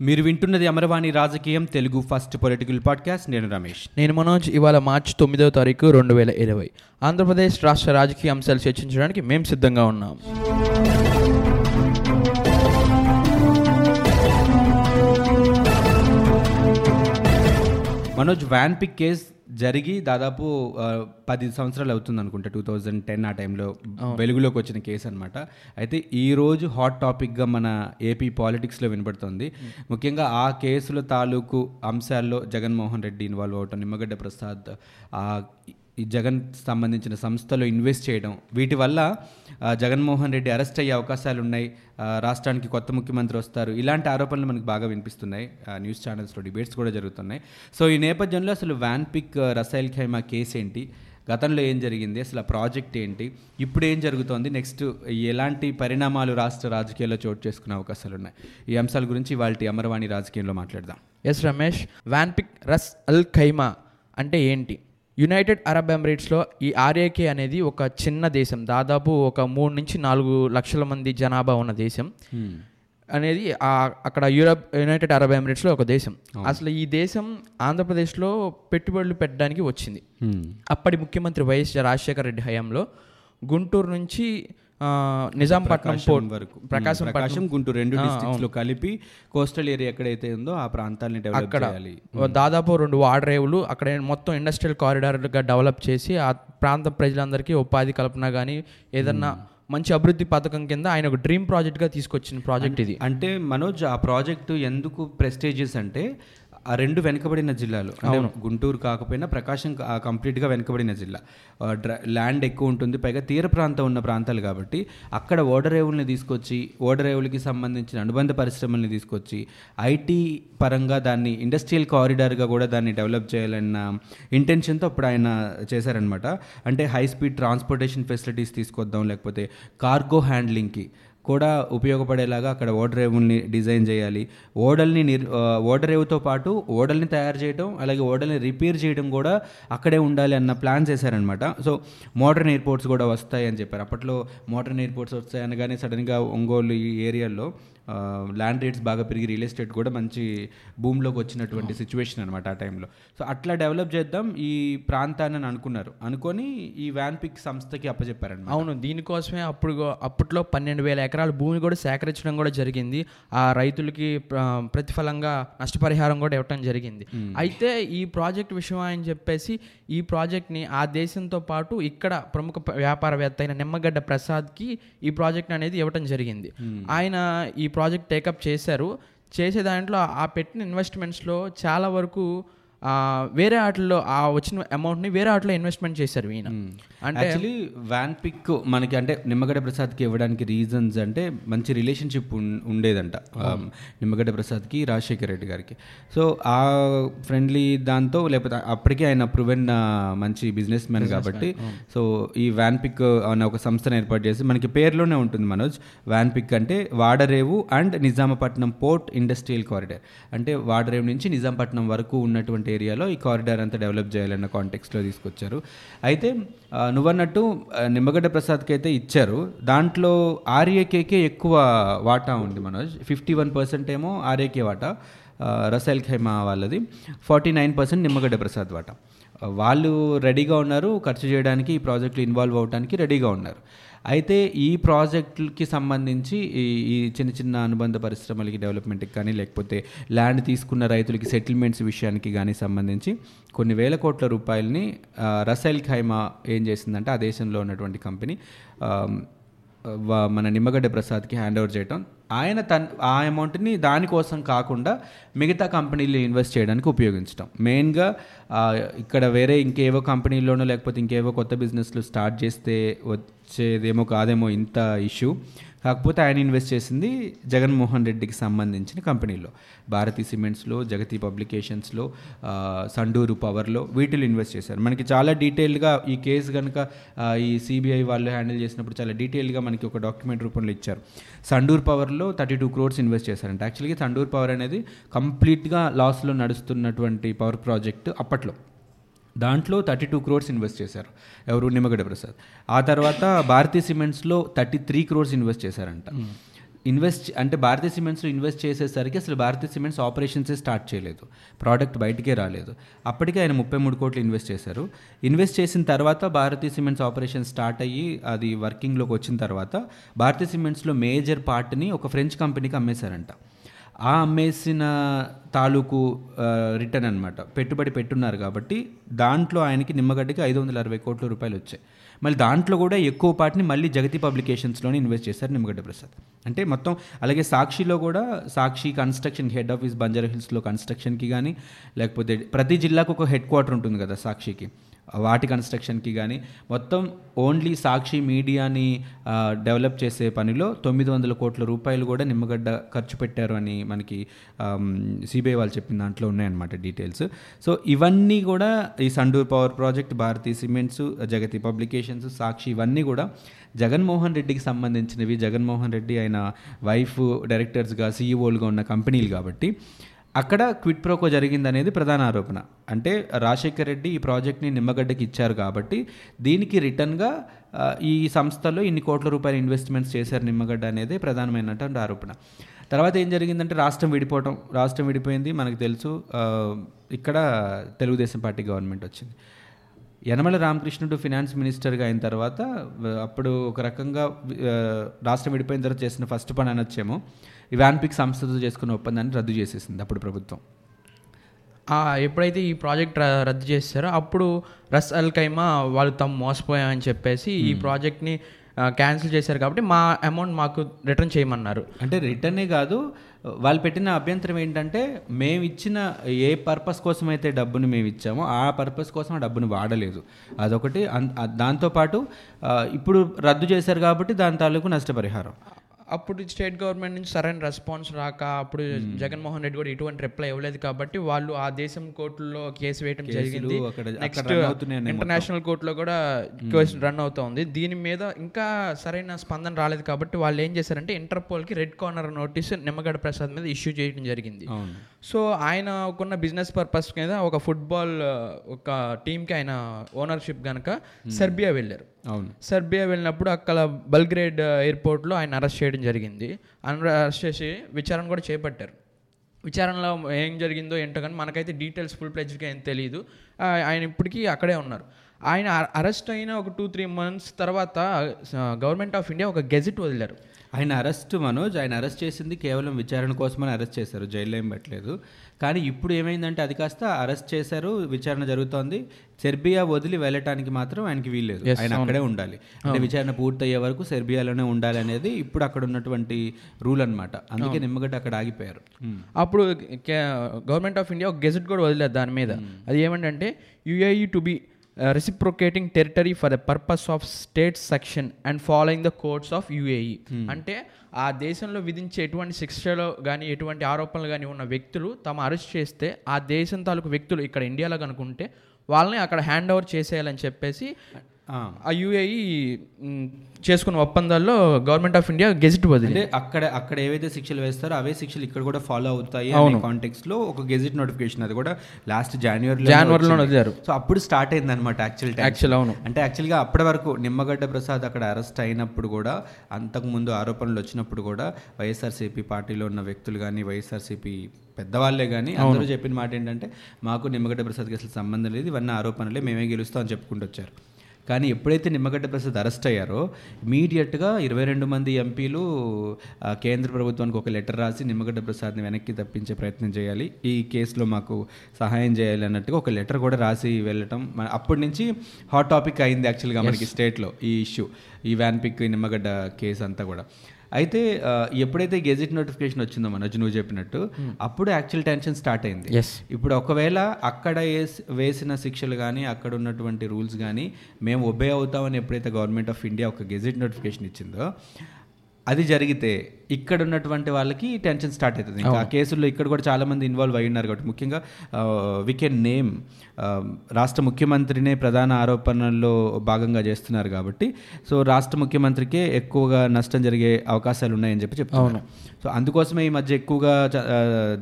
మీరు వింటున్నది అమరవాణి రాజకీయం తెలుగు ఫస్ట్ పొలిటికల్ పాడ్కాస్ట్. నేను రమేష్. నేను మనోజ్ ఇవాళ మార్చి తొమ్మిదవ తారీఖు రెండు వేల ఇరవై. ఆంధ్రప్రదేశ్ రాష్ట్ర రాజకీయ అంశాలు చర్చించడానికి మేము సిద్ధంగా ఉన్నాం. మనోజ్ వ్యాన్ పిక్ కేస్ జరిగి దాదాపు పది సంవత్సరాలు అవుతుంది అనుకుంటా టూ థౌజండ్ టెన్ ఆ టైంలో వెలుగులోకి వచ్చిన కేసు అనమాట అయితే ఈ రోజు హాట్ టాపిక్గా మన ఏపీ పాలిటిక్స్లో వినబడుతుంది. ముఖ్యంగా ఆ కేసుల తాలూకు అంశాల్లో జగన్మోహన్ రెడ్డి ఇన్వాల్వ్ అవటం నిమ్మగడ్డ ప్రసాద్ ఆ ఈ జగన్ సంబంధించిన సంస్థలో ఇన్వెస్ట్ చేయడం వీటి వల్ల జగన్మోహన్ రెడ్డి అరెస్ట్ అయ్యే అవకాశాలు ఉన్నాయి. రాష్ట్రానికి కొత్త ముఖ్యమంత్రి వస్తారు. ఇలాంటి ఆరోపణలు మనకు బాగా వినిపిస్తున్నాయి. న్యూస్ ఛానల్స్లో డిబేట్స్ కూడా జరుగుతున్నాయి. సో ఈ నేపథ్యంలో అసలు వ్యాన్ పిక్ ఆ, ఖైమా కేసు ఏంటి? గతంలో ఏం జరిగింది? అసలు ఆ ప్రాజెక్ట్ ఏంటి? ఇప్పుడు ఏం జరుగుతోంది? నెక్స్ట్ ఎలాంటి పరిణామాలు రాష్ట్ర రాజకీయాల్లో చోటు చేసుకునే అవకాశాలు ఉన్నాయి? ఈ అంశాల గురించి వాళ్ళ అమరవాణి రాజకీయంలో మాట్లాడదాం. S Ramesh Vanpic Ras Al Khaimah అంటే ఏంటి? యునైటెడ్ అరబ్ ఎమిరేట్స్లో ఈ ఆర్ఏకే అనేది ఒక చిన్న దేశం. దాదాపు ఒక మూడు నుంచి నాలుగు లక్షల మంది జనాభా ఉన్న దేశం. అనేది అక్కడ యూరప్ యునైటెడ్ అరబ్ ఎమిరేట్స్లో ఒక దేశం. అసలు ఈ దేశం ఆంధ్రప్రదేశ్లో పెట్టుబడులు పెట్టడానికి వచ్చింది. అప్పటి ముఖ్యమంత్రి వైఎస్ రాజశేఖర రెడ్డి హయాంలో గుంటూరు నుంచి నిజాంపట్నం పోర్ట్. వరకు. ప్రకాశం ప్రకాశం గుంటూరు రెండు డిస్ట్రిక్ట్స్లో కలిపి కోస్టల్ ఏరియా ఎక్కడైతే ఉందో ఆ ప్రాంతాలని డెవలప్ చేయాలి. దాదాపు రెండు వాడరేవులు అక్కడ మొత్తం ఇండస్ట్రియల్ కారిడార్గా డెవలప్ చేసి ఆ ప్రాంత ప్రజలందరికీ ఉపాధి కల్పన కానీ ఏదన్నా మంచి అభివృద్ధి పథకం కింద ఆయన ఒక డ్రీమ్ ప్రాజెక్ట్గా తీసుకొచ్చిన ప్రాజెక్ట్ ఇది. అంటే మనోజ్ ఆ ప్రాజెక్టు ఎందుకు ప్రెస్టేజియస్ అంటే ఆ రెండు వెనుకబడిన జిల్లాలు. అంటే గుంటూరు కాకపోయినా ప్రకాశం కంప్లీట్గా వెనుకబడిన జిల్లా. ల్యాండ్ ఎక్కువ ఉంటుంది పైగా తీర ప్రాంతం ఉన్న ప్రాంతాలు కాబట్టి అక్కడ ఓడరేవుల్ని తీసుకొచ్చి ఓడరేవులకి సంబంధించిన అనుబంధ పరిశ్రమల్ని తీసుకొచ్చి ఐటీ పరంగా దాన్ని ఇండస్ట్రియల్ కారిడార్గా కూడా దాన్ని డెవలప్ చేయాలన్న ఇంటెన్షన్తో అప్పుడు ఆయన చేశారనమాట అంటే హై స్పీడ్ ట్రాన్స్పోర్టేషన్ ఫెసిలిటీస్ తీసుకొద్దాం లేకపోతే కార్గో హ్యాండ్లింగ్కి కూడా ఉపయోగపడేలాగా అక్కడ ఓడరేవుల్ని డిజైన్ చేయాలి. ఓడల్ని నిర్ ఓడరేవుతో పాటు ఓడల్ని తయారు చేయడం అలాగే ఓడల్ని రిపేర్ చేయడం కూడా అక్కడే ఉండాలి అన్న ప్లాన్ చేశారనమాట సో మోడర్న్ ఎయిర్పోర్ట్స్ కూడా వస్తాయి అని చెప్పారు. అప్పట్లో మోడర్న్ ఎయిర్పోర్ట్స్ వస్తాయి అనగానే సడన్గా ఒంగోలు ఈ ఏరియాలో ల్యాండ్ రేట్స్ బాగా పెరిగి రియల్ ఎస్టేట్ కూడా మంచి భూమిలోకి వచ్చినటువంటి సిచ్యువేషన్ అనమాట ఆ టైంలో సో అట్లా డెవలప్ చేద్దాం. ఈ ప్రాంతాన్ని అని అనుకున్నారు. అనుకొని ఈ వ్యాన్ పిక్ సంస్థకి అప్పచెప్పారనమాట అవును దీనికోసమే అప్పుడు అప్పట్లో పన్నెండు వేల ఎకరాల భూమి కూడా సేకరించడం కూడా జరిగింది. ఆ రైతులకి ప్ర- ప్రతిఫలంగా నష్టపరిహారం కూడా ఇవ్వటం జరిగింది. అయితే ఈ ప్రాజెక్ట్ విషయం అని చెప్పేసి ఈ ప్రాజెక్ట్ని ఆ దేశంతో పాటు ఇక్కడ ప్రముఖ వ్యాపారవేత్త అయిన నిమ్మగడ్డ ప్రసాద్కి ఈ ప్రాజెక్ట్ అనేది ఇవ్వటం జరిగింది. ఆయన ఈ ప్రాజెక్ట్ టేకప్ చేశారు. చేసే దాంట్లో ఆ పెట్టిన ఇన్వెస్ట్మెంట్స్లో చాలా వరకు వేరే ఆటల్లో ఆ వచ్చిన అమౌంట్ని వేరే ఆటలో ఇన్వెస్ట్మెంట్ చేశారు ఈయన. అంటే యాక్చువల్లీ వ్యాన్ పిక్ మనకి అంటే నిమ్మగడ్డ ప్రసాద్కి ఇవ్వడానికి రీజన్స్ అంటే మంచి రిలేషన్షిప్ ఉండేదంట. నిమ్మగడ్డ ప్రసాద్కి రాజశేఖర్ రెడ్డి గారికి. సో ఆ ఫ్రెండ్లీ దాంతో లేకపోతే అప్పటికే ఆయన ప్రూవెన్ మంచి బిజినెస్ మ్యాన్ కాబట్టి సో ఈ వ్యాన్ పిక్ అనే ఒక సంస్థను ఏర్పాటు చేసి మనకి పేరులోనే ఉంటుంది మనోజ్. వ్యాన్ పిక్ అంటే Vadarevu and Nizampatnam port industrial corridor. అంటే వాడరేవు నుంచి నిజాంపట్నం వరకు ఉన్నటువంటి ఏరియాలో ఈ కారిడార్ అంతా డెవలప్ చేయాలన్న కాంటెక్స్లో తీసుకొచ్చారు. అయితే నువ్వన్నట్టు నిమ్మగడ్డ ప్రసాద్కి అయితే ఇచ్చారు. దాంట్లో ఆర్ఏకేకే ఎక్కువ వాటా ఉంది మనోజ్. ఫిఫ్టీ వన్ పర్సెంట్ ఏమో ఆర్ఏకే వాటా. రసైల్ రసాయల్ ఖైమా వాళ్ళది. Forty nine percent Nimmagadda Prasad వాటా. వాళ్ళు రెడీగా ఉన్నారు. ఖర్చు చేయడానికి ఈ ప్రాజెక్టులు ఇన్వాల్వ్ అవడానికి రెడీగా ఉన్నారు. అయితే ఈ ప్రాజెక్టులకి సంబంధించి ఈ చిన్న చిన్న అనుబంధ పరిశ్రమలకి డెవలప్మెంట్కి కానీ లేకపోతే ల్యాండ్ తీసుకున్న రైతులకి సెటిల్మెంట్స్ విషయానికి కానీ సంబంధించి కొన్ని వేల కోట్ల రూపాయలని రసైల్ ఖైమా ఏం చేసిందంటే ఆ దేశంలో ఉన్నటువంటి కంపెనీ మన నిమ్మగడ్డ ప్రసాద్కి హ్యాండ్ ఓవర్ చేయటం ఆయన తన ఆ అమౌంట్ని దానికోసం కాకుండా మిగతా కంపెనీలు ఇన్వెస్ట్ చేయడానికి ఉపయోగించడం మెయిన్గా ఇక్కడ వేరే ఇంకేవో కంపెనీల్లోనో లేకపోతే ఇంకేవో కొత్త బిజినెస్లు స్టార్ట్ చేస్తే వచ్చేదేమో కాదేమో ఇంత ఇష్యూ కాకపోతే ఆయన ఇన్వెస్ట్ చేసింది జగన్మోహన్ రెడ్డికి సంబంధించిన కంపెనీలో. భారతీ సిమెంట్స్లో జగతి పబ్లికేషన్స్లో సండూరు పవర్లో వీటిలో ఇన్వెస్ట్ చేశారు. మనకి చాలా డీటెయిల్గా ఈ కేసు కనుక ఈ సిబిఐ వాళ్ళు హ్యాండిల్ చేసినప్పుడు చాలా డీటెయిల్గా మనకి ఒక డాక్యుమెంట్ రూపంలో ఇచ్చారు. సండూర్ పవర్లో థర్టీ టూ క్రోర్స్ ఇన్వెస్ట్ చేశారంట. యాక్చువల్గా సండూర్ పవర్ అనేది కంప్లీట్గా లాస్లో నడుస్తున్నటువంటి పవర్ ప్రాజెక్ట్ అప్పట్లో. దాంట్లో థర్టీ టూ క్రోర్స్ ఇన్వెస్ట్ చేశారు ఎవరు? నిమ్మగడ్డ ప్రసాద్. ఆ తర్వాత భారతీ సిమెంట్స్లో థర్టీ త్రీ క్రోర్స్ ఇన్వెస్ట్ చేశారంట. ఇన్వెస్ట్ అంటే భారతీయ సిమెంట్స్లో ఇన్వెస్ట్ చేసేసరికి అసలు భారతీయ సిమెంట్స్ ఆపరేషన్సే స్టార్ట్ చేయలేదు. ప్రోడక్ట్ బయటికే రాలేదు. అప్పటికే ఆయన ముప్పై మూడు కోట్లు ఇన్వెస్ట్ చేశారు. ఇన్వెస్ట్ చేసిన తర్వాత భారతీయ సిమెంట్స్ ఆపరేషన్ స్టార్ట్ అయ్యి అది వర్కింగ్లోకి వచ్చిన తర్వాత భారతీయ సిమెంట్స్లో మేజర్ పార్ట్ని ఒక ఫ్రెంచ్ కంపెనీకి అమ్మేశారంట. ఆ అమ్మేసిన తాలూకు రిటర్న్ అనమాట పెట్టుబడి పెట్టున్నారు కాబట్టి దాంట్లో ఆయనకి నిమ్మగడ్డకి ఐదు వందల అరవై కోట్ల రూపాయలు వచ్చాయి. మళ్ళీ దాంట్లో కూడా ఎక్కువ పాటిని మళ్ళీ జగతి పబ్లికేషన్స్లోనే ఇన్వెస్ట్ చేశారు నిమ్మగడ్డ ప్రసాద్. అంటే మొత్తం అలాగే సాక్షిలో కూడా Sakshi construction head office Banjara హిల్స్లో కన్స్ట్రక్షన్కి కానీ లేకపోతే ప్రతి జిల్లాకు ఒక హెడ్ క్వార్టర్ ఉంటుంది కదా సాక్షికి. వాటి కన్స్ట్రక్షన్కి కానీ మొత్తం ఓన్లీ సాక్షి మీడియాని డెవలప్ చేసే పనిలో తొమ్మిది వందల కోట్ల రూపాయలు కూడా నిమ్మగడ్డ ఖర్చు పెట్టారు అని మనకి సిబిఐ వాళ్ళు చెప్పిన దాంట్లో ఉన్నాయన్నమాట డీటెయిల్స్. సో ఇవన్నీ కూడా ఈ Sandur power project Bharathi cements Jagathi publications Sakshi ఇవన్నీ కూడా జగన్మోహన్ రెడ్డికి సంబంధించినవి. జగన్మోహన్ రెడ్డి ఆయన వైఫ్ డైరెక్టర్స్గా సీఈఓలుగా ఉన్న కంపెనీలు కాబట్టి అక్కడ క్విట్ ప్రోకో జరిగిందనేది ప్రధాన ఆరోపణ. అంటే రాజశేఖర్ రెడ్డి ఈ ప్రాజెక్ట్ని నిమ్మగడ్డకి ఇచ్చారు కాబట్టి దీనికి రిటర్న్గా ఈ సంస్థలో ఇన్ని కోట్ల రూపాయల ఇన్వెస్ట్మెంట్స్ చేశారు నిమ్మగడ్డ అనేది ప్రధానమైనటువంటి ఆరోపణ. తర్వాత ఏం జరిగిందంటే రాష్ట్రం విడిపోవటం రాష్ట్రం విడిపోయింది. మనకు తెలుసు ఇక్కడ తెలుగుదేశం పార్టీ గవర్నమెంట్ వచ్చింది. యనమల రామకృష్ణుడు ఫినాన్స్ మినిస్టర్గా అయిన తర్వాత అప్పుడు ఒక రకంగా రాష్ట్రం విడిపోయిన తర్వాత చేసిన ఫస్ట్ పని అనొచ్చేమో ఈ వ్యాన్పిక్ సంస్థతో చేసుకున్న ఒప్పందాన్ని రద్దు చేసేసింది అప్పుడు ప్రభుత్వం. ఎప్పుడైతే ఈ ప్రాజెక్ట్ రద్దు చేస్తారో అప్పుడు రస్ అల్ ఖైమా వాళ్ళు తాము మోసపోయామని చెప్పేసి ఈ ప్రాజెక్ట్ని క్యాన్సిల్ చేశారు కాబట్టి మా అమౌంట్ మాకు రిటర్న్ చేయమన్నారు. అంటే రిటర్నే కాదు వాళ్ళు పెట్టిన అభ్యంతరం ఏంటంటే మేము ఇచ్చిన ఏ పర్పస్ కోసం అయితే డబ్బును మేము ఇచ్చామో ఆ పర్పస్ కోసం ఆ డబ్బును వాడలేదు. అదొకటి. దాంతోపాటు ఇప్పుడు రద్దు చేశారు కాబట్టి దాని తాలూకు నష్టపరిహారం. అప్పుడు స్టేట్ గవర్నమెంట్ నుంచి సరైన రెస్పాన్స్ రాక అప్పుడు జగన్మోహన్ రెడ్డి కూడా ఎటువంటి రిప్లై ఇవ్వలేదు కాబట్టి వాళ్ళు ఆ దేశం కోర్టులో కేసు వేయడం జరిగింది. నెక్స్ట్ ఇంటర్నేషనల్ కోర్టులో కూడా కేసు రన్ అవుతోంది. దీని మీద ఇంకా సరైన స్పందన రాలేదు కాబట్టి వాళ్ళు ఏం చేశారంటే ఇంటర్పోల్కి red corner notice Nimmagadda Prasad మీద ఇష్యూ చేయడం జరిగింది. సో ఆయన ఉన్న బిజినెస్ పర్పస్ మీద ఒక ఫుట్బాల్ ఒక టీంకి ఆయన ఓనర్షిప్ కనుక సెర్బియా వెళ్ళారు. సెర్బియా వెళ్ళినప్పుడు అక్కడ బల్గ్రేడ్ ఎయిర్పోర్ట్లో ఆయన అరెస్ట్ చేయడం జరిగింది. ఆయన అరెస్ట్ చేసి విచారణ కూడా చేపట్టారు. విచారణలో ఏం జరిగిందో ఏంటో కానీ మనకైతే డీటెయిల్స్ ఫుల్ ప్లెజ్గా ఏం తెలియదు ఆయన ఇప్పటికీ అక్కడే ఉన్నారు. ఆయన అరెస్ట్ అయిన ఒక టూ త్రీ మంత్స్ తర్వాత గవర్నమెంట్ ఆఫ్ ఇండియా ఒక గెజిట్ వదిలారు. ఆయన అరెస్ట్ మనోజ్ ఆయన అరెస్ట్ చేసింది కేవలం విచారణ కోసమని అరెస్ట్ చేశారు. జైల్లో ఏం పెట్టలేదు. కానీ ఇప్పుడు ఏమైందంటే అది కాస్త అరెస్ట్ చేశారు విచారణ జరుగుతోంది. సెర్బియా వదిలి వెళ్ళటానికి మాత్రం ఆయనకి వీల్లేదు. ఆయన అక్కడే ఉండాలి. అంటే విచారణ పూర్తయ్యే వరకు సెర్బియాలోనే ఉండాలి అనేది ఇప్పుడు అక్కడ ఉన్నటువంటి రూల్ అన్నమాట. అందుకే నిమ్మగడ్డ అక్కడ ఆగిపోయారు. అప్పుడు గవర్నమెంట్ ఆఫ్ ఇండియా ఒక గెజెట్ కూడా వదిలేదు దాని మీద. అది ఏమంటే UAE to be reciprocating territory for the purpose of state section and following the courts of UAE అంటే ఆ దేశంలో విధించే ఎటువంటి శిక్షలో కానీ ఎటువంటి ఆరోపణలు కానీ ఉన్న వ్యక్తులు తమ అరెస్ట్ చేస్తే ఆ దేశం తాలూకు వ్యక్తులు ఇక్కడ ఇండియాలో కనుకుంటే వాళ్ళని అక్కడ హ్యాండ్ ఓవర్ చేసేయాలని చెప్పేసి ఆ. యుఏఈ చేసుకున్న ఒప్పందాల్లో గవర్నమెంట్ ఆఫ్ ఇండియా గెజిట్ వదిలి అక్కడ అక్కడ ఏవైతే శిక్షలు వేస్తారో అవే శిక్షలు ఇక్కడ కూడా ఫాలో అవుతాయి అనే కాంటెక్స్లో ఒక గెజిట్ నోటిఫికేషన్ అది కూడా లాస్ట్ జనవరి జనవరిలో వదిలారు. సో అప్పుడు స్టార్ట్ అయింది అనమాట యాక్చువల్ యాక్చువల్ అవును. అంటే యాక్చువల్గా అప్పటి వరకు నిమ్మగడ్డ ప్రసాద్ అక్కడ అరెస్ట్ అయినప్పుడు కూడా అంతకుముందు ఆరోపణలు వచ్చినప్పుడు కూడా వైఎస్ఆర్సీపీ పార్టీలో ఉన్న వ్యక్తులు కానీ వైఎస్ఆర్సీపీ పెద్దవాళ్ళే కానీ అందరూ చెప్పిన మాట ఏంటంటే మాకు నిమ్మగడ్డ ప్రసాద్కి అసలు సంబంధం లేదు ఇవన్నీ ఆరోపణలే మేమే గెలుస్తాం అని చెప్పుకుంటూ వచ్చారు. కానీ ఎప్పుడైతే నిమ్మగడ్డ ప్రసాద్ అరెస్ట్ అయ్యారో ఇమీడియట్గా ఇరవై రెండు మంది ఎంపీలు కేంద్ర ప్రభుత్వానికి ఒక లెటర్ రాసి నిమ్మగడ్డ ప్రసాద్ని వెనక్కి తప్పించే ప్రయత్నం చేయాలి. ఈ కేసులో మాకు సహాయం చేయాలి అన్నట్టుగా ఒక లెటర్ కూడా రాసి వెళ్ళటం అప్పటి నుంచి హాట్ టాపిక్ అయింది యాక్చువల్గా మనకి స్టేట్లో ఈ ఇష్యూ ఈ వ్యాన్ పిక్ నిమ్మగడ్డ కేసు అంతా కూడా. అయితే ఎప్పుడైతే గెజిట్ నోటిఫికేషన్ వచ్చిందో మనోజ్ నువ్వు చెప్పినట్టు అప్పుడు యాక్చువల్ టెన్షన్ స్టార్ట్ అయింది. ఇప్పుడు ఒకవేళ అక్కడ వేస్- వేసిన శిక్షలు కానీ అక్కడ ఉన్నటువంటి రూల్స్ కానీ మేము ఒబే అవుతామని ఎప్పుడైతే గవర్నమెంట్ ఆఫ్ ఇండియా ఒక గెజిట్ నోటిఫికేషన్ ఇచ్చిందో అది జరిగితే ఇక్కడ ఉన్నటువంటి వాళ్ళకి టెన్షన్ స్టార్ట్ అవుతుంది. ఇంకా ఆ కేసుల్లో ఇక్కడ కూడా చాలా మంది ఇన్వాల్వ్ అయి ఉన్నారు కాబట్టి ముఖ్యంగా వి కెన్ నేమ్ రాష్ట్ర ముఖ్యమంత్రినే ప్రధాన ఆరోపణల్లో భాగంగా చేస్తున్నారు కాబట్టి సో రాష్ట్ర ముఖ్యమంత్రికే ఎక్కువగా నష్టం జరిగే అవకాశాలు ఉన్నాయని చెప్పి చెప్తున్నారు. సో అందుకోసమే ఈ మధ్య ఎక్కువగా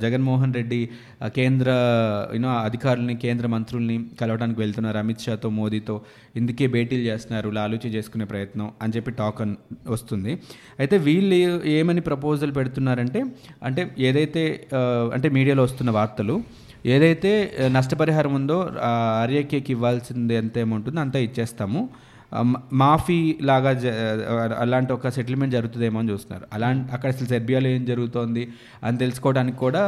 జగన్మోహన్ రెడ్డి కేంద్ర యూనో అధికారుల్ని కేంద్ర మంత్రుల్ని కలవడానికి వెళ్తున్నారు. అమిత్ షాతో మోదీతో. ఇందుకే భేటీలు చేస్తున్నారు లాలూచి చేసుకునే ప్రయత్నం అని చెప్పి టాక్ వస్తుంది. అయితే అయితే వీళ్ళు ఏమని ప్రపోజల్ పెడుతున్నారంటే అంటే ఏదైతే అంటే మీడియాలో వస్తున్న వార్తలు ఏదైతే నష్టపరిహారం ఉందో ఆర్యకేకి ఇవ్వాల్సింది ఎంత అమౌంట్ ఉందో అంతా ఇచ్చేస్తాము. మాఫీ లాగా అలాంటి ఒక సెటిల్మెంట్ జరుగుతుందేమో అని చూస్తున్నారు. అలాంటి అక్కడ అసలు సెర్బియాలో ఏం జరుగుతోంది అని తెలుసుకోవడానికి కూడా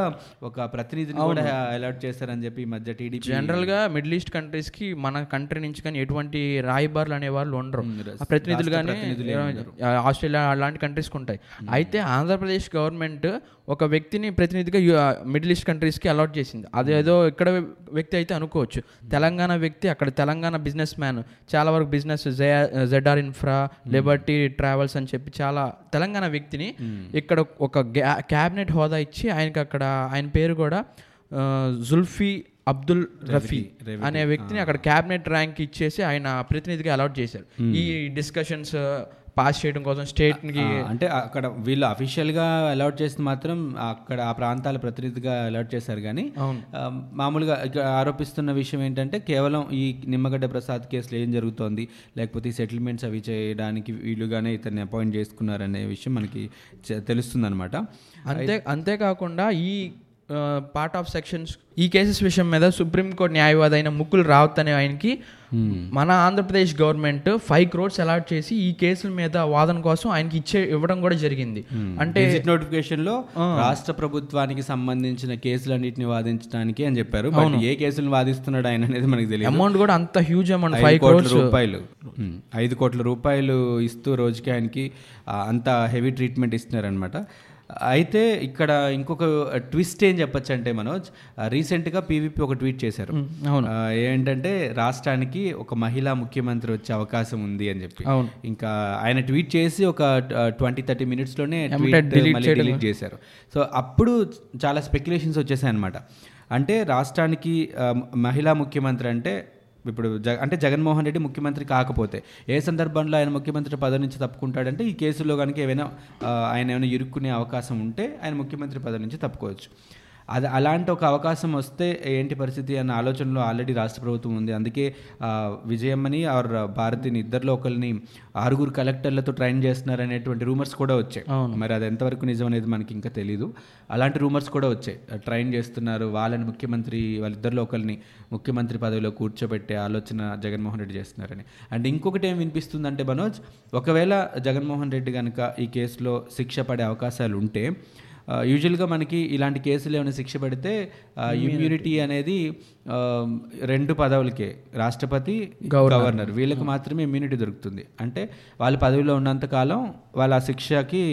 ఒక ప్రతినిధిని కూడా అలర్ట్ చేస్తారని చెప్పి ఈ మధ్య టీడీపీ జనరల్గా మిడిల్ ఈస్ట్ కంట్రీస్కి మన కంట్రీ నుంచి కానీ ఎటువంటి రాయబారులు అనే వాళ్ళు ఉండరు. ప్రతినిధులు కానీ ఆస్ట్రేలియా అలాంటి కంట్రీస్కి ఉంటాయి. అయితే ఆంధ్రప్రదేశ్ గవర్నమెంట్ ఒక వ్యక్తిని ప్రతినిధిగా మిడిల్ ఈస్ట్ కంట్రీస్కి అలాట్ చేసింది. అదేదో ఇక్కడ వ్యక్తి అయితే అనుకోవచ్చు. తెలంగాణ వ్యక్తి అక్కడ తెలంగాణ బిజినెస్ మ్యాన్ చాలా వరకు business ZR infra Liberty travels అని చెప్పి చాలా తెలంగాణ వ్యక్తిని ఇక్కడ ఒక క్యాబినెట్ హోదా ఇచ్చి ఆయనకి అక్కడ ఆయన పేరు కూడా జుల్ఫీ అబ్దుల్ రఫీ అనే వ్యక్తిని అక్కడ క్యాబినెట్ ర్యాంక్ ఇచ్చేసి ఆయన ప్రతినిధిగా అలాట్ చేశారు. ఈ డిస్కషన్స్ పాస్ చేయడం కోసం స్టేట్కి ఆ, అంటే అక్కడ వీళ్ళు అఫీషియల్గా అలౌట్ చేసింది మాత్రం అక్కడ ఆ ప్రాంతాల ప్రతినిధిగా అలౌట్ చేశారు కానీ మామూలుగా ఇక్కడ ఆరోపిస్తున్న విషయం ఏంటంటే కేవలం ఈ నిమ్మగడ్డ ప్రసాద్ కేసులో ఏం జరుగుతోంది లేకపోతే ఈ సెటిల్మెంట్స్ అవి చేయడానికి వీలుగానే ఇతన్ని అపాయింట్ చేసుకున్నారనే విషయం మనకి తెలుస్తుంది అనమాట అంతే అంతేకాకుండా ఈ పార్ట్ ఆఫ్ సెక్షన్స్ ఈ కేసెస్ విషయం మీద సుప్రీంకోర్టు న్యాయవాది అయిన ముక్కులు రావత్ అనే ఆయనకి మన Andhra Pradesh government five crores allot చేసి ఈ కేసుల మీద వాదన కోసం ఆయనకి ఇచ్చే ఇవ్వడం కూడా జరిగింది. అంటే గెజిట్ నోటిఫికేషన్లో రాష్ట్ర ప్రభుత్వానికి సంబంధించిన కేసులన్నింటిని వాదించడానికి అని చెప్పారు. బట్ ఏ కేసులను వాదిస్తున్నాడు ఆయన అనేది మనకి తెలియదు. అమౌంట్ కూడా అంత హ్యూజ్ అమౌంట్ ఐదు ఫైవ్ కోట్ల రూపాయలు. ఉమ్, ఐదు కోట్ల రూపాయలు ఇస్తూ రోజుకి ఆయనకి అంత హెవీ ట్రీట్మెంట్ ఇస్తున్నారనమాట అయితే ఇక్కడ ఇంకొక ట్విస్ట్ ఏం చెప్పొచ్చు అంటే మనోజ్ రీసెంట్గా పీవీపీ ఒక ట్వీట్ చేశారు అవును. ఏంటంటే రాష్ట్రానికి ఒక మహిళా ముఖ్యమంత్రి వచ్చే అవకాశం ఉంది అని చెప్పి అవును. ఇంకా ఆయన ట్వీట్ చేసి ఒక ట్వంటీ థర్టీ మినిట్స్లోనే. డిలీట్ చేశారు సో అప్పుడు చాలా స్పెక్యులేషన్స్ వచ్చేసాయి అనమాట అంటే రాష్ట్రానికి మహిళా ముఖ్యమంత్రి అంటే ఇప్పుడు జగ అంటే జగన్మోహన్ రెడ్డి ముఖ్యమంత్రి కాకపోతే ఏ సందర్భంలో ఆయన ముఖ్యమంత్రి పదవి నుంచి తప్పుకుంటాడంటే ఈ కేసులో కనుక ఏమైనా ఆయన ఏమైనా ఇరుక్కునే అవకాశం ఉంటే ఆయన ముఖ్యమంత్రి పదవి నుంచి తప్పుకోవచ్చు. అది అలాంటి ఒక అవకాశం వస్తే ఏంటి పరిస్థితి అన్న ఆలోచనలో ఆల్రెడీ రాష్ట్ర ప్రభుత్వం ఉంది. అందుకే విజయమ్మని ఆర్ భారతిని ఇద్దరిలో ఒకరిని ఆరుగురు కలెక్టర్లతో ట్రైన్ చేస్తున్నారు అనేటువంటి రూమర్స్ కూడా వచ్చాయి. మరి అది ఎంతవరకు నిజం అనేది మనకి ఇంకా తెలియదు అలాంటి రూమర్స్ కూడా వచ్చాయి. ట్రైన్ చేస్తున్నారు. వాళ్ళని ముఖ్యమంత్రి వాళ్ళిద్దరిలో ఒకరిని ముఖ్యమంత్రి పదవిలో కూర్చోబెట్టే ఆలోచన జగన్మోహన్ రెడ్డి చేస్తున్నారని. అండ్ ఇంకొకటి ఏం వినిపిస్తుందంటే మనోజ్ ఒకవేళ జగన్మోహన్ రెడ్డి కనుక ఈ కేసులో శిక్ష పడే అవకాశాలు ఉంటే యూజువల్గా మనకి ఇలాంటి కేసులు ఏమైనా శిక్ష పడితే ఇమ్యూనిటీ అనేది రెండు పదవులకే. రాష్ట్రపతి గవర్నర్ వీళ్ళకి మాత్రమే ఇమ్యూనిటీ దొరుకుతుంది. అంటే వాళ్ళ పదవిలో ఉన్నంత కాలం వాళ్ళ ఆ శిక్షకి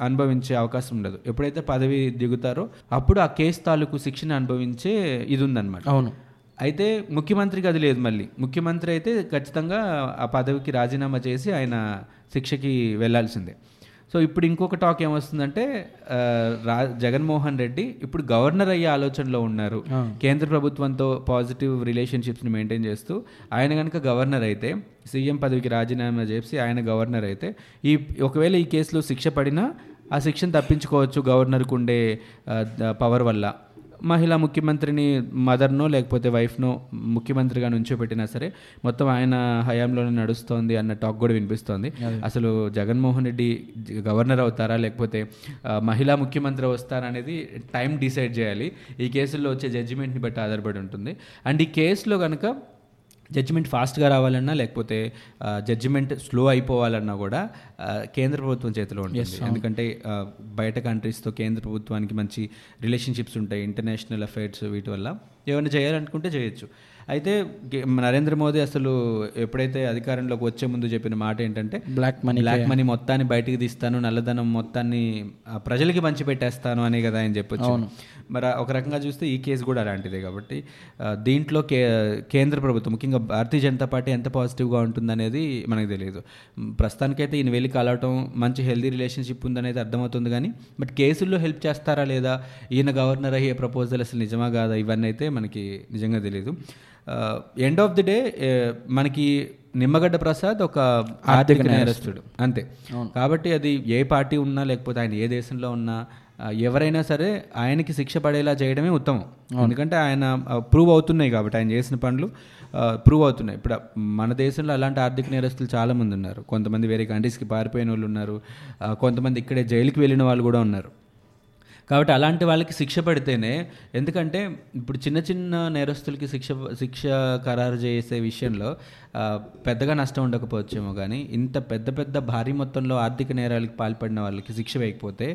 అనుభవించే అవకాశం ఉండదు. ఎప్పుడైతే పదవి దిగుతారో అప్పుడు ఆ కేసు తాలూకు శిక్షను అనుభవించే ఇది ఉందన్నమాట అవును. అయితే ముఖ్యమంత్రికి అది లేదు మళ్ళీ. ముఖ్యమంత్రి అయితే ఖచ్చితంగా ఆ పదవికి రాజీనామా చేసి ఆయన శిక్షకి వెళ్ళాల్సిందే సో ఇప్పుడు ఇంకొక టాక్ ఏమొస్తుందంటే రా జగన్మోహన్ రెడ్డి ఇప్పుడు గవర్నర్ అయ్యే ఆలోచనలో ఉన్నారు. కేంద్ర ప్రభుత్వంతో పాజిటివ్ రిలేషన్షిప్స్ని మెయింటైన్ చేస్తూ ఆయన కనుక గవర్నర్ అయితే సీఎం పదవికి రాజీనామా చేసి ఆయన గవర్నర్ అయితే ఈ ఒకవేళ ఈ కేసులో శిక్ష పడినా ఆ శిక్షను తప్పించుకోవచ్చు గవర్నర్కు ఉండే పవర్ వల్ల. మహిళా ముఖ్యమంత్రిని మదర్నో లేకపోతే వైఫ్నో ముఖ్యమంత్రిగా నుంచోబెట్టినా సరే మొత్తం ఆయన హయాంలోనే నడుస్తోంది అన్న టాక్ కూడా వినిపిస్తోంది. అసలు జగన్మోహన్ రెడ్డి గవర్నర్ అవుతారా లేకపోతే మహిళా ముఖ్యమంత్రి వస్తారా అనేది టైం డిసైడ్ చేయాలి. ఈ కేసుల్లో వచ్చే జడ్జిమెంట్ని బట్టి ఆధారపడి ఉంటుంది. అండ్ ఈ కేసులో కనుక జడ్జిమెంట్ ఫాస్ట్గా రావాలన్నా లేకపోతే జడ్జిమెంట్ స్లో అయిపోవాలన్నా కూడా కేంద్ర ప్రభుత్వం చేతిలో ఉంటుంది. ఎందుకంటే బయట కంట్రీస్తో కేంద్ర ప్రభుత్వానికి మంచి రిలేషన్షిప్స్ ఉంటాయి ఇంటర్నేషనల్ అఫైర్స్ వీటి వల్ల. ఏమైనా చేయాలనుకుంటే చేయొచ్చు. అయితే నరేంద్ర మోదీ అసలు ఎప్పుడైతే అధికారంలోకి వచ్చే ముందు చెప్పిన మాట ఏంటంటే బ్లాక్ మనీ బ్లాక్ మనీ మొత్తాన్ని బయటికి తీస్తాను నల్లధనం మొత్తాన్ని ప్రజలకి పంచి పెట్టేస్తాను అనే కదా ఆయన చెప్పొచ్చు. మరి ఒక రకంగా చూస్తే ఈ కేసు కూడా అలాంటిదే కాబట్టి దీంట్లో కే కేంద్ర ప్రభుత్వం ముఖ్యంగా భారతీయ జనతా పార్టీ ఎంత పాజిటివ్గా ఉంటుందనేది మనకు తెలియదు. ప్రస్తుతానికైతే ఈయన వెళ్ళి కలవటం మంచి హెల్దీ రిలేషన్షిప్ ఉందనేది అర్థమవుతుంది కానీ బట్ కేసుల్లో హెల్ప్ చేస్తారా లేదా ఈయన గవర్నర్ అయ్యే ప్రపోజల్ అసలు నిజమా కాదా ఇవన్నీ అయితే మనకి నిజంగా తెలియదు ఎండ్ ఆఫ్ ది డే మనకి నిమ్మగడ్డ ప్రసాద్ ఒక ఆర్థిక నేరస్తుడు. అంతే. కాబట్టి అది ఏ పార్టీ ఉన్నా లేకపోతే ఆయన ఏ దేశంలో ఉన్నా ఎవరైనా సరే ఆయనకి శిక్ష పడేలా చేయడమే ఉత్తమం. ఎందుకంటే ఆయన ప్రూవ్ అవుతున్నాయి కాబట్టి ఆయన చేసిన పనులు ప్రూవ్ అవుతున్నాయి. ఇప్పుడు మన దేశంలో అలాంటి ఆర్థిక నేరస్తులు చాలామంది ఉన్నారు. కొంతమంది వేరే కంట్రీస్కి పారిపోయిన వాళ్ళు ఉన్నారు. కొంతమంది ఇక్కడే జైలుకి వెళ్ళిన వాళ్ళు కూడా ఉన్నారు. కాబట్టి అలాంటి వాళ్ళకి శిక్ష పడితేనే ఎందుకంటే ఇప్పుడు చిన్న చిన్న నేరస్తులకి శిక్ష శిక్ష ఖరారు చేసే విషయంలో పెద్దగా నష్టం ఉండకపోవచ్చేమో కానీ ఇంత పెద్ద పెద్ద భారీ మొత్తంలో ఆర్థిక నేరాలకు పాల్పడిన వాళ్ళకి శిక్ష వేయకపోతే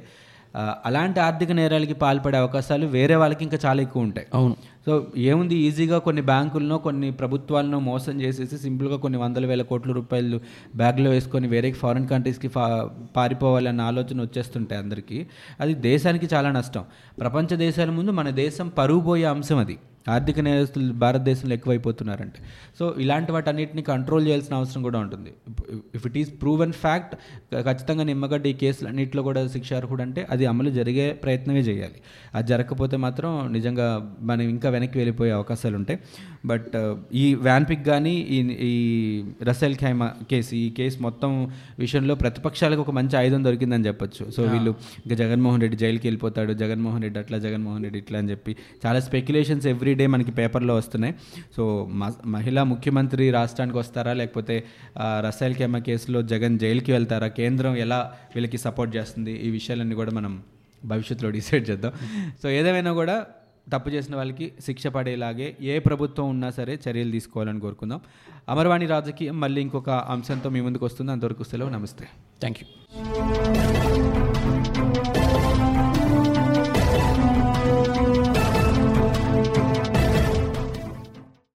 అలాంటి ఆర్థిక నేరాలకి పాల్పడే అవకాశాలు వేరే వాళ్ళకి ఇంకా చాలా ఎక్కువ ఉంటాయి. అవును. సో ఏముంది ఈజీగా కొన్ని బ్యాంకులను కొన్ని ప్రభుత్వాలను మోసం చేసేసి సింపుల్గా కొన్ని వందల వేల కోట్ల రూపాయలు బ్యాగ్లో వేసుకొని వేరే ఫారిన్ కంట్రీస్కి ఫా పారిపోవాలన్న ఆలోచన వచ్చేస్తుంటాయి అందరికీ. అది దేశానికి చాలా నష్టం. ప్రపంచ దేశాల ముందు మన దేశం పరుగు పోయే అంశం అది. ఆర్థిక నేరస్తులు భారతదేశంలో ఎక్కువైపోతున్నారంటే. సో ఇలాంటి వాటన్నిటిని కంట్రోల్ చేయాల్సిన అవసరం కూడా ఉంటుంది. If it is proven fact ఖచ్చితంగా నిమ్మగడ్డ ఈ కేసులు అన్నింటిలో కూడా శిక్షార్హుడు అంటే అది అమలు జరిగే ప్రయత్నమే చేయాలి. అది జరగకపోతే మాత్రం నిజంగా మనం ఇంకా వెనక్కి వెళ్ళిపోయే అవకాశాలు ఉంటాయి బట్ ఈ వ్యాన్పిక్ కానీ ఈ ఈ రసెల్ ఖైమా కేసు ఈ కేసు మొత్తం విషయంలో ప్రతిపక్షాలకు ఒక మంచి ఆయుధం దొరికిందని చెప్పొచ్చు. సో వీళ్ళు ఇంకా జగన్మోహన్ రెడ్డి జైలుకి వెళ్ళిపోతాడు జగన్మోహన్ రెడ్డి అట్లా జగన్మోహన్ రెడ్డి ఇట్లా అని చెప్పి చాలా స్పెక్యులేషన్స్ ఎవ్రీ డే మనకి పేపర్లో వస్తున్నాయి. సో మహిళా ముఖ్యమంత్రి రాష్ట్రానికి వస్తారా లేకపోతే ఆ, రసాయల్ ఖైమా కేసులో జగన్ జైలుకి వెళ్తారా కేంద్రం ఎలా వీళ్ళకి సపోర్ట్ చేస్తుంది ఈ విషయాలన్నీ కూడా మనం భవిష్యత్తులో డిసైడ్ చేద్దాం. సో ఏదేమైనా కూడా తప్పు చేసిన వాళ్ళకి శిక్ష పడేలాగే ఏ ప్రభుత్వం ఉన్నా సరే చర్యలు తీసుకోవాలని కోరుకుందాం. అమర్వాణి రాజకీయం మళ్ళీ ఇంకొక అంశంతో మీ ముందుకు వస్తుంది. అంతవరకు సెలవు నమస్తే. Thank you